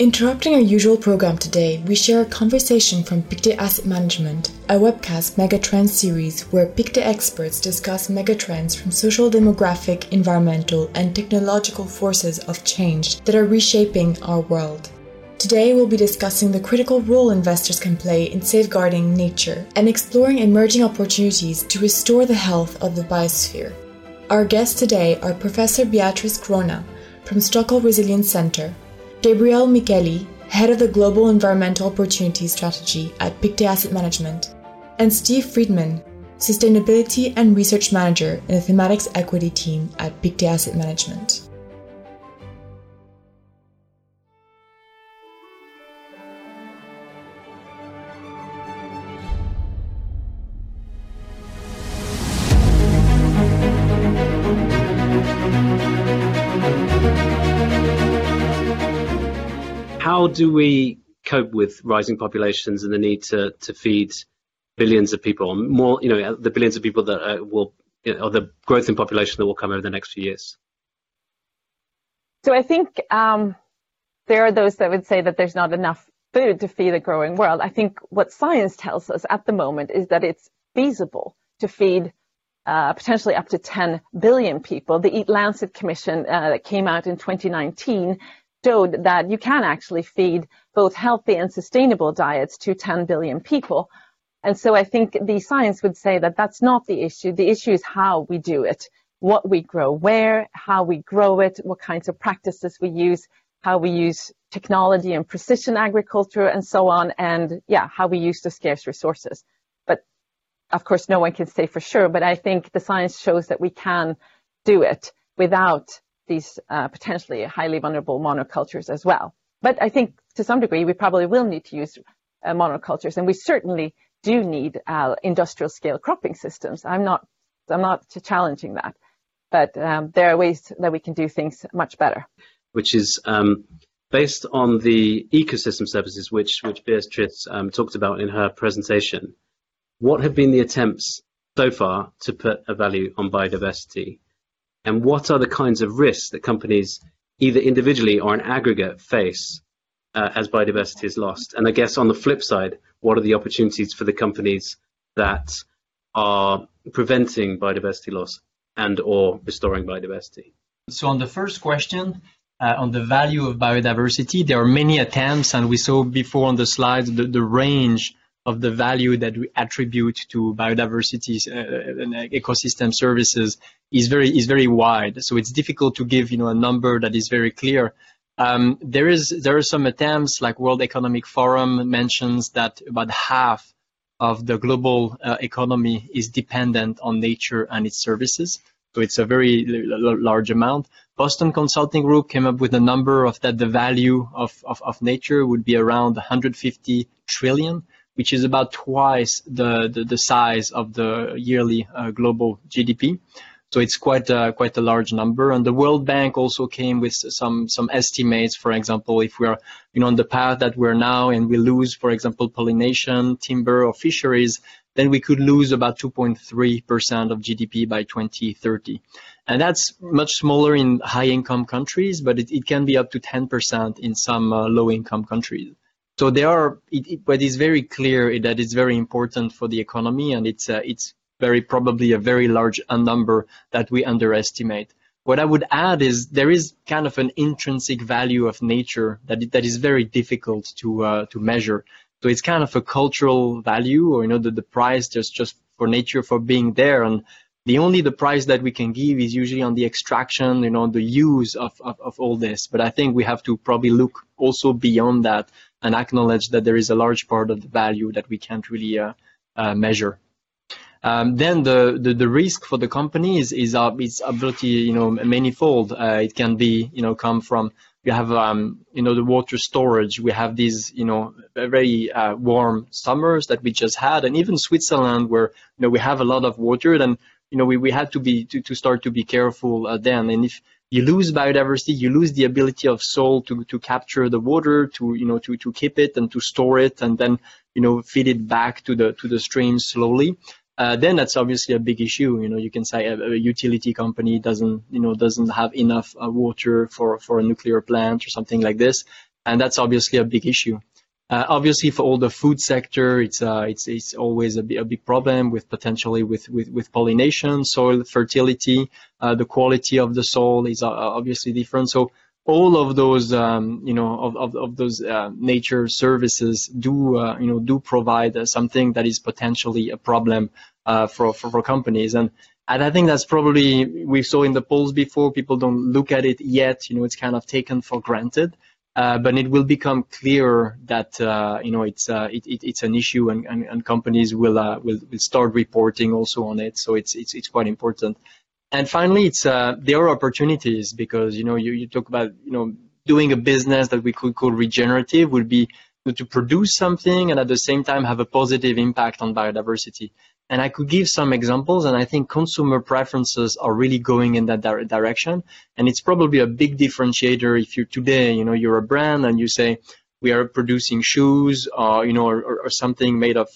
Interrupting our usual program today, we share a conversation from Pictet Asset Management, a webcast megatrend series where Pictet experts discuss megatrends from social, demographic, environmental, and technological forces of change that are reshaping our world. Today, we'll be discussing the critical role investors can play in safeguarding nature and exploring emerging opportunities to restore the health of the biosphere. Our guests today are Professor Beatrice Crona from Stockholm Resilience Center Gabriele Micheli, head of the Global Environmental Opportunity Strategy at Pictet Asset Management, and Steve Friedman, Sustainability and Research Manager in the Thematics Equity team at Pictet Asset Management. Do we cope with rising populations and the need to, to feed billions of people, more, you know, the billions of people that uh, will, you know, or the growth in population that will come over the next few years? So I think um, there are those that would say that there's not enough food to feed a growing world. I think what science tells us at the moment is that it's feasible to feed uh, potentially up to 10 billion people. The Eat Lancet Commission uh, that came out in 2019 showed that you can actually feed both healthy and sustainable diets to 10 billion people. And so I think the science would say that that's not the issue. The issue is how we do it, what we grow, where, how we grow it, what kinds of practices we use, how we use technology and precision agriculture and so on, and yeah, how we use the scarce resources. But of course, no one can say for sure, but I think the science shows that we can do it without these uh, potentially highly vulnerable monocultures as well. But I think to some degree we probably will need to use uh, monocultures, and we certainly do need uh, industrial scale cropping systems. I'm not I'm not challenging that, but um, there are ways that we can do things much better. Which is um, based on the ecosystem services which which Beatrice um, talked about in her presentation. What have been the attempts so far to put a value on biodiversity and what are the kinds of risks that companies, either individually or in aggregate, face uh, as biodiversity is lost? And I guess on the flip side, what are the opportunities for the companies that are preventing biodiversity loss and or restoring biodiversity? So on the first question, uh, on the value of biodiversity, there are many attempts, and we saw before on the slides the, the range of the value that we attribute to biodiversity uh, and ecosystem services is very is very wide. So it's difficult to give you know a number that is very clear. Um, there is there are some attempts like World Economic Forum mentions that about half of the global uh, economy is dependent on nature and its services. So it's a very large amount. Boston Consulting Group came up with a number of that the value of, of, of nature would be around 150 trillion which is about twice the, the, the size of the yearly uh, global GDP. So it's quite a, quite a large number. And the World Bank also came with some some estimates. For example, if we are you know on the path that we're now and we lose, for example, pollination, timber, or fisheries, then we could lose about 2.3% of GDP by 2030. And that's much smaller in high income countries, but it, it can be up to 10% in some uh, low income countries. So there are, it, it, but it's very clear that it's very important for the economy, and it's uh, it's very probably a very large number that we underestimate. What I would add is there is kind of an intrinsic value of nature that that is very difficult to uh, to measure. So it's kind of a cultural value, or you know, the, the price just just for nature for being there, and the only the price that we can give is usually on the extraction, you know, the use of, of, of all this. But I think we have to probably look also beyond that and acknowledge that there is a large part of the value that we can't really uh, uh, measure. Um, then the, the, the, risk for the company is, is uh, its ability, you know, manifold. Uh, it can be, you know, come from, we have, um, you know, the water storage. We have these, you know, very uh, warm summers that we just had. And even Switzerland where, you know, we have a lot of water, then, you know, we, we had to be, to, to start to be careful uh, then. And if, you lose biodiversity, you lose the ability of soil to, to capture the water, to you know to, to keep it and to store it, and then you know feed it back to the to the streams slowly. Uh, then that's obviously a big issue. You know, you can say a, a utility company doesn't you know doesn't have enough uh, water for for a nuclear plant or something like this. and that's obviously a big issue. Uh, obviously, for all the food sector, it's uh, it's it's always a, a, big problem with potentially with with, with pollination, soil fertility, uh, the quality of the soil is uh, obviously different. So all of those um, you know of, of, of those uh, nature services do uh, you know do provide something that is potentially a problem for, for for companies and. And I think that's probably we saw in the polls before. People don't look at it yet. You know, it's kind of taken for granted. Uh, but it will become clear that uh, you know it's uh, it, it, it's an issue and, and, and companies will, uh, will will start reporting also on it. So it's it's it's quite important. And finally, it's uh, there are opportunities because you know you, you talk about you know doing a business that we could call regenerative would be to produce something and at the same time have a positive impact on biodiversity. And I could give some examples, and I think consumer preferences are really going in that di- direction. And it's probably a big differentiator if you today, you know, you're a brand and you say, we are producing shoes or you know or, or, something made of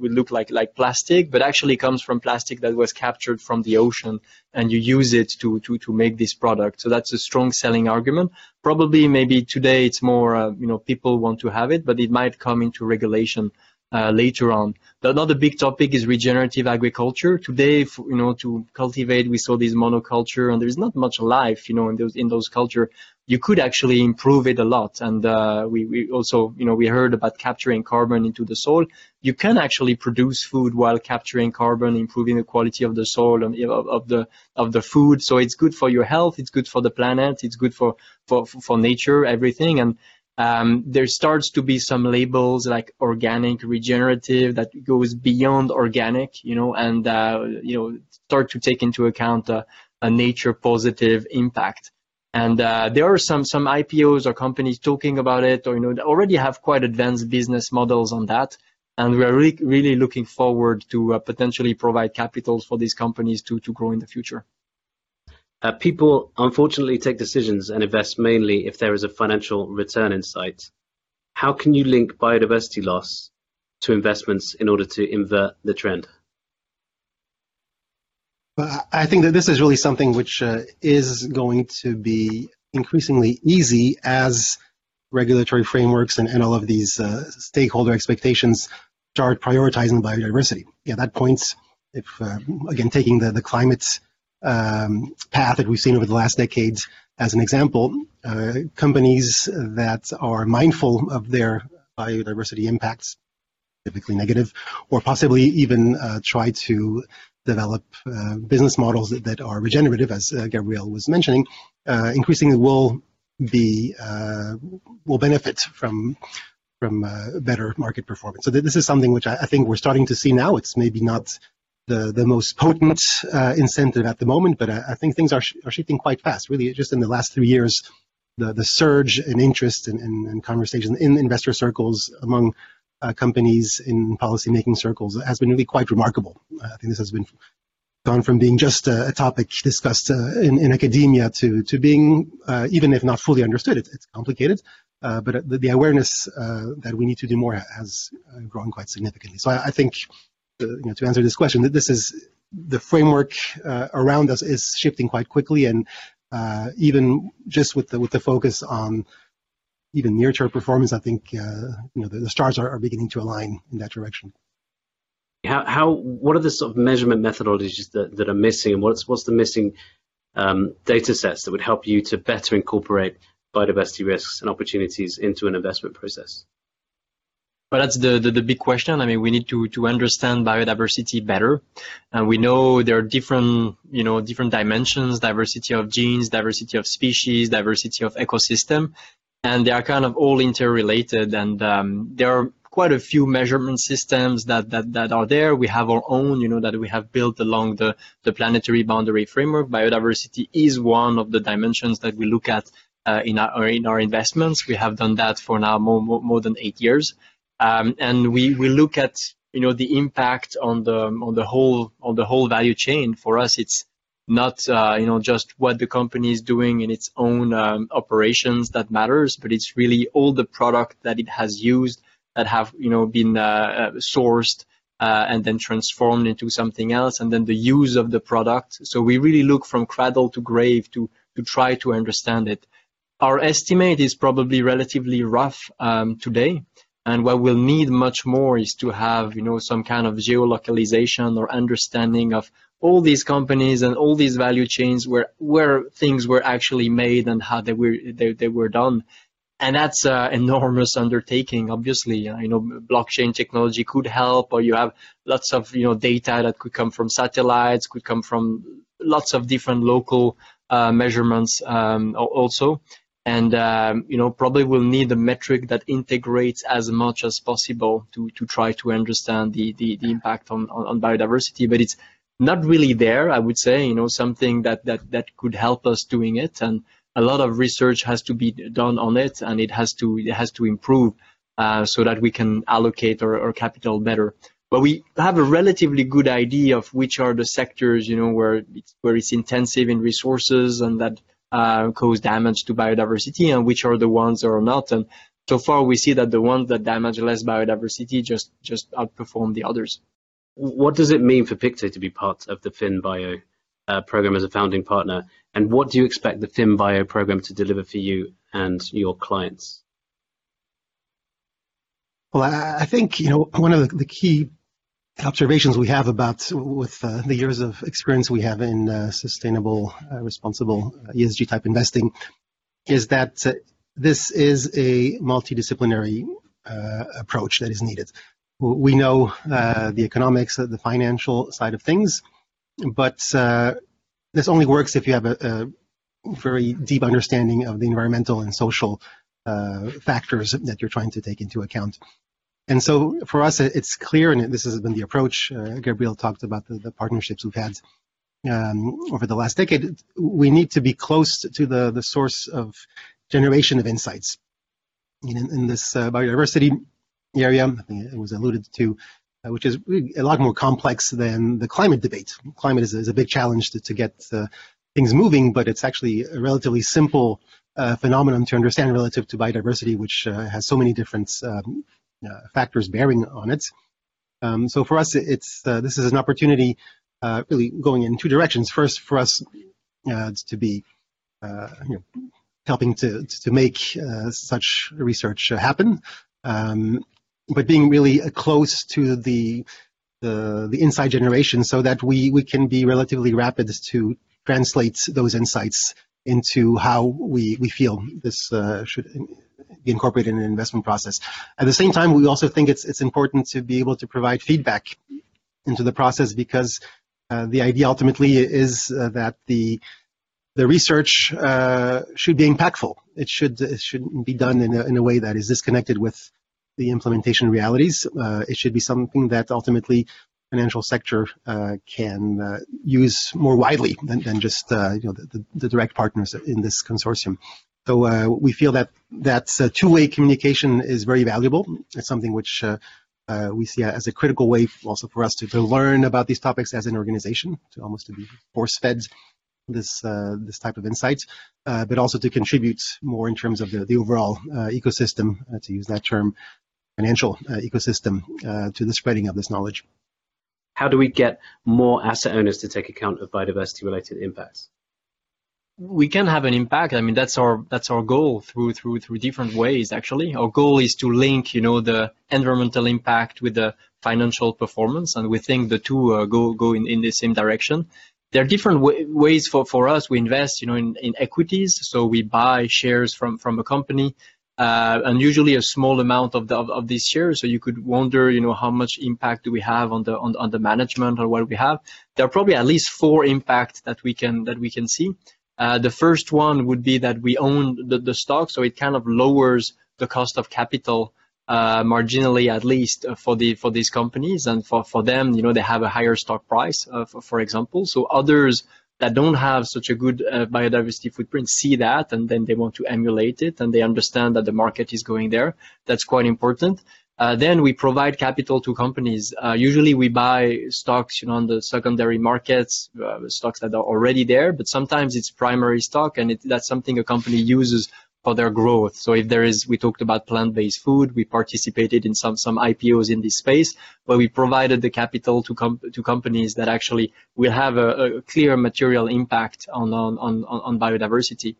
would look like like plastic but actually comes from plastic that was captured from the ocean and you use it to to to make this product so that's a strong selling argument probably maybe today it's more uh, you know people want to have it but it might come into regulation uh, later on. The, another big topic is regenerative agriculture. Today, you know, to cultivate, we saw this monoculture, and there's not much life, you know, in those in those culture. You could actually improve it a lot, and uh, we, we also, you know, we heard about capturing carbon into the soil. You can actually produce food while capturing carbon, improving the quality of the soil and of, of the of the food. So it's good for your health, it's good for the planet, it's good for for for nature, everything, and um, there starts to be some labels like organic, regenerative that goes beyond organic, you know, and uh, you know start to take into account a, a nature positive impact. And uh, there are some some IPOs or companies talking about it, or you know, already have quite advanced business models on that. And we are really really looking forward to uh, potentially provide capitals for these companies to to grow in the future. Uh, people unfortunately take decisions and invest mainly if there is a financial return in sight. How can you link biodiversity loss to investments in order to invert the trend? I think that this is really something which uh, is going to be increasingly easy as regulatory frameworks and, and all of these uh, stakeholder expectations start prioritizing biodiversity. Yeah, that points, if uh, again taking the, the climate um, path that we've seen over the last decades as an example. Uh, companies that are mindful of their biodiversity impacts, typically negative, or possibly even uh, try to develop uh, business models that, that, are regenerative, as uh, Gabrielle was mentioning, uh, increasingly will be uh, will benefit from from better market performance. So this is something which I, I think we're starting to see now. It's maybe not the, the most potent uh, incentive at the moment, but I, I think things are, sh- are shifting quite fast. Really, just in the last three years, the, the surge in interest and, and, and conversation in investor circles among uh, companies in policymaking circles has been really quite remarkable. I think this has been gone from being just a, a topic discussed uh, in, in, academia to, to being, uh, even if not fully understood, it's, it's complicated, uh, but the, the awareness uh, that we need to do more has grown quite significantly. So I, I think you know, to answer this question, this is the framework uh, around us is shifting quite quickly, and uh, even just with the with the focus on even near-term performance, I think uh, you know the, the stars are, are, beginning to align in that direction. How, how what are the sort of measurement methodologies that, that are missing, and what's what's the missing um, data sets that would help you to better incorporate biodiversity risks and opportunities into an investment process? But that's the, the, the, big question. I mean, we need to, to understand biodiversity better. And we know there are different, you know, different dimensions, diversity of genes, diversity of species, diversity of ecosystem. And they are kind of all interrelated. And um, there are quite a few measurement systems that, that, that are there. We have our own, you know, that we have built along the, the planetary boundary framework. Biodiversity is one of the dimensions that we look at uh, in, our, in our investments. We have done that for now more, more, more than eight years. Um, and we, we look at you know the impact on the on the whole on the whole value chain. For us, it's not uh, you know just what the company is doing in its own um, operations that matters, but it's really all the product that it has used that have you know been uh, uh, sourced uh, and then transformed into something else, and then the use of the product. So we really look from cradle to grave to to try to understand it. our estimate is probably relatively rough um, today. And what we'll need much more is to have, you know, some kind of geolocalization or understanding of all these companies and all these value chains where where things were actually made and how they were they, they were done. And that's an enormous undertaking. Obviously, you know, blockchain technology could help, or you have lots of you know data that could come from satellites, could come from lots of different local uh, measurements um, also and um, you know probably we'll need a metric that integrates as much as possible to to try to understand the the, the impact on, on, on biodiversity. But it's not really there i would say you know something that that that could help us doing it. And a lot of research has to be done on it and it has to it has to improve uh, so that we can allocate our, our capital better. But we have a relatively good idea of which are the sectors you know where it's, where it's intensive in resources and that uh, cause damage to biodiversity and which are the ones that are not. And so far, we see that the ones that damage less biodiversity just just outperform the others. What does it mean for Pictet to be part of the FinBio uh, program as a founding partner? And what do you expect the FinBio program to deliver for you and your clients? Well, I think you know one of the, the key observations we have about with uh, the years of experience we have in uh, sustainable, uh, responsible uh, ESG type investing is that uh, this is a multidisciplinary uh, approach that is needed. We know the economics, the financial side of things, but this only works if you have a, a, very deep understanding of the environmental and social factors that you're trying to take into account. And so for us, it's clear, and this has been the approach. Uh, Gabriel talked about the, the partnerships we've had um, over the last decade. We need to be close to the, the source of generation of insights. In, in this uh, biodiversity area, I think it was alluded to, uh, which is a lot more complex than the climate debate. Climate is, is a big challenge to, to get uh, things moving, but it's actually a relatively simple uh, phenomenon to understand relative to biodiversity, which uh, has so many different um, factors bearing on it. Um, so for us, it's uh, this is an opportunity uh, really going in two directions. First, for us to be you know, helping to to make such research happen, um, but being really close to the the, the inside generation so that we, we can be relatively rapid to translate those insights into how we, we feel this uh, should be incorporated in an investment process. At the same time, we also think it's it's important to be able to provide feedback into the process because uh, the idea ultimately is uh, that the the research uh, should be impactful. It should it shouldn't be done in a, in a way that is disconnected with the implementation realities. Uh, it should be something that ultimately financial sector uh, can uh, use more widely than, than just uh, you know the, the, direct partners in this consortium. So we feel that that two-way communication is very valuable. It's something which uh, we see as a critical way also for us to, to learn about these topics as an organization, to almost to be force-fed this uh, this type of insight, uh, but also to contribute more in terms of the, the overall ecosystem, to use that term, financial ecosystem, to the spreading of this knowledge. How do we get more asset owners to take account of biodiversity-related impacts? we can have an impact. I mean, that's our that's our goal through through through different ways. Actually, our goal is to link, you know, the environmental impact with the financial performance, and we think the two uh, go go in, in the same direction. There are different w- ways for, for us. We invest, you know, in, in equities, so we buy shares from from a company, uh, and usually a small amount of the of, of, these shares. So you could wonder, you know, how much impact do we have on the on, on the management or what we have. There are probably at least four impacts that we can that we can see. Uh, the first one would be that we own the, the stock, so it kind of lowers the cost of capital uh, marginally, at least uh, for the for these companies, and for for them, you know, they have a higher stock price, uh, for, for example. So others that don't have such a good uh, biodiversity footprint see that, and then they want to emulate it, and they understand that the market is going there. That's quite important. Uh, then we provide capital to companies. Uh, usually we buy stocks, you know, on the secondary markets, uh, stocks that are already there, but sometimes it's primary stock and it, that's something a company uses for their growth. So if there is, we talked about plant-based food, we participated in some some IPOs in this space where we provided the capital to com- to companies that actually will have a, a clear material impact on, on on on biodiversity.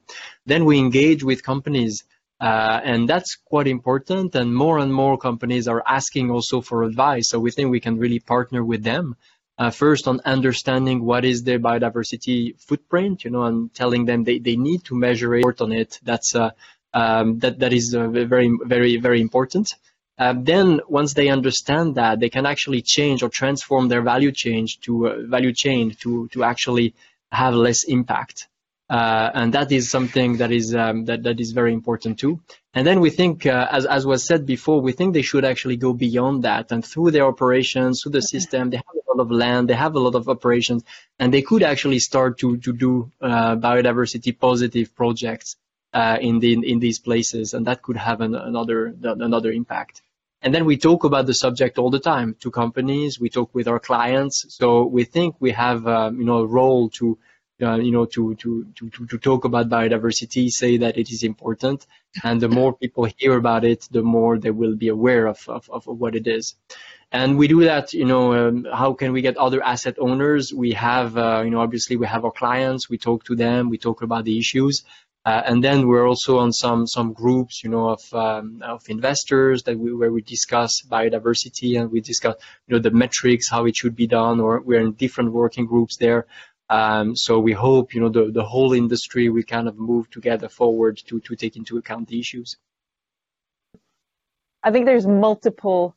Then we engage with companies. Uh, and that's quite important. And more and more companies are asking also for advice. So we think we can really partner with them uh, first on understanding what is their biodiversity footprint, you know, and telling them they, they need to measure it on it. That's uh, um, that that is uh, very very very important. Uh, then once they understand that, they can actually change or transform their value chain to uh, value chain to to actually have less impact. Uh, and that is something that is um, that that is very important too. And then we think, uh, as as was said before, we think they should actually go beyond that and through their operations, through the system, they have lot of land, they have a lot of operations, and they could actually start to to do uh, biodiversity positive projects uh, in the in these places, and that could have an, another another impact. And then we talk about the subject all the time to companies. We talk with our clients. So we think we have um, you know a role to uh, you know, to, to, to, to talk about biodiversity, say that it is important. And the more people hear about it, the more they will be aware of, of, of what it is. And we do that, you know, um, how can we get other asset owners? We have, uh, you know, obviously we have our clients, we talk to them, we talk about the issues. Uh, and then we're also on some some groups, you know, of um, of investors that we where we discuss biodiversity and we discuss, you know, the metrics, how it should be done, or we're in different working groups there um, so we hope, you know, the, the whole industry will kind of move together forward to, to take into account the issues. I think there's multiple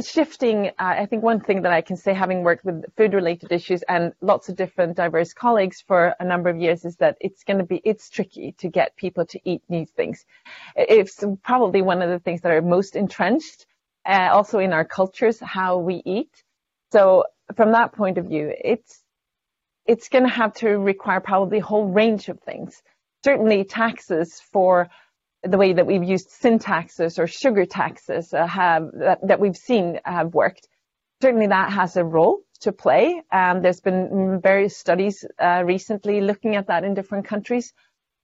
shifting. Uh, I think one thing that I can say, having worked with food related issues and lots of different diverse colleagues for a number of years, is that it's going to be, it's tricky to get people to eat these things. It's probably one of the things that are most entrenched, uh, also in our cultures, how we eat. So from that point of view, it's, it's going to have to require probably a whole range of things. Certainly taxes for the way that we've used sin taxes or sugar taxes uh, have that, that, we've seen have worked. Certainly that has a role to play. Um, there's been various studies uh, recently looking at that in different countries.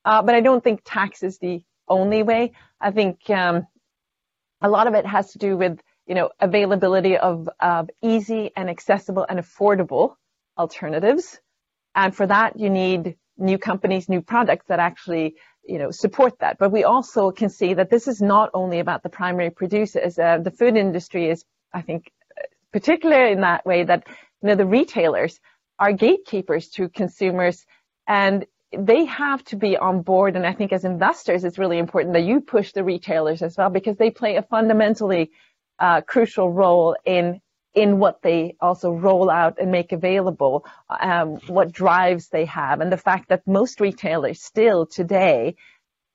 Uh, but I don't think tax is the only way. I think um, a lot of it has to do with you know availability of, of easy and accessible and affordable alternatives and for that, you need new companies, new products that actually, you know, support that. But we also can see that this is not only about the primary producers. Uh, the food industry is, I think, particular in that way that, you know, the retailers are gatekeepers to consumers and they have to be on board. And I think as investors, it's really important that you push the retailers as well because they play a fundamentally uh, crucial role in in what they also roll out and make available, um, what drives they have, and the fact that most retailers still today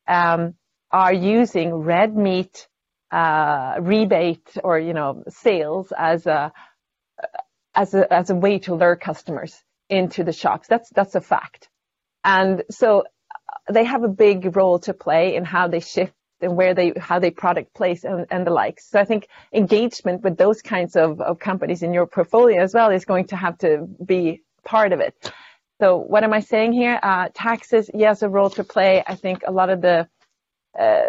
um, are using red meat uh, rebate or you know sales as a as a as a way to lure customers into the shops. That's that's a fact, and so they have a big role to play in how they shift and where they how they product place and, and the likes. So I think engagement with those kinds of, of companies in your portfolio as well is going to have to be part of it. So what am I saying here? Uh, taxes, yes, a role to play. I think a lot of the uh,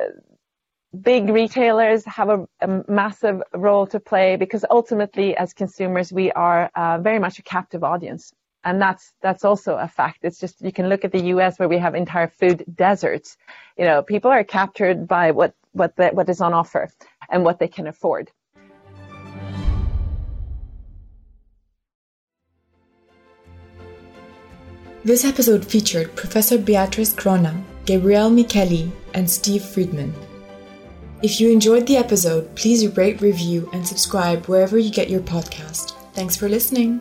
big retailers have a, a, massive role to play because ultimately, as consumers, we are uh, very much a captive audience and that's that's also a fact. It's just you can look at the U.S. where we have entire food deserts. You know, people are captured by what what the, what is on offer and what they can afford. This episode featured Professor Beatrice Crona, Gabrielle Micheli, and Steve Friedman. If you enjoyed the episode, please rate, review, and subscribe wherever you get your podcast. Thanks for listening.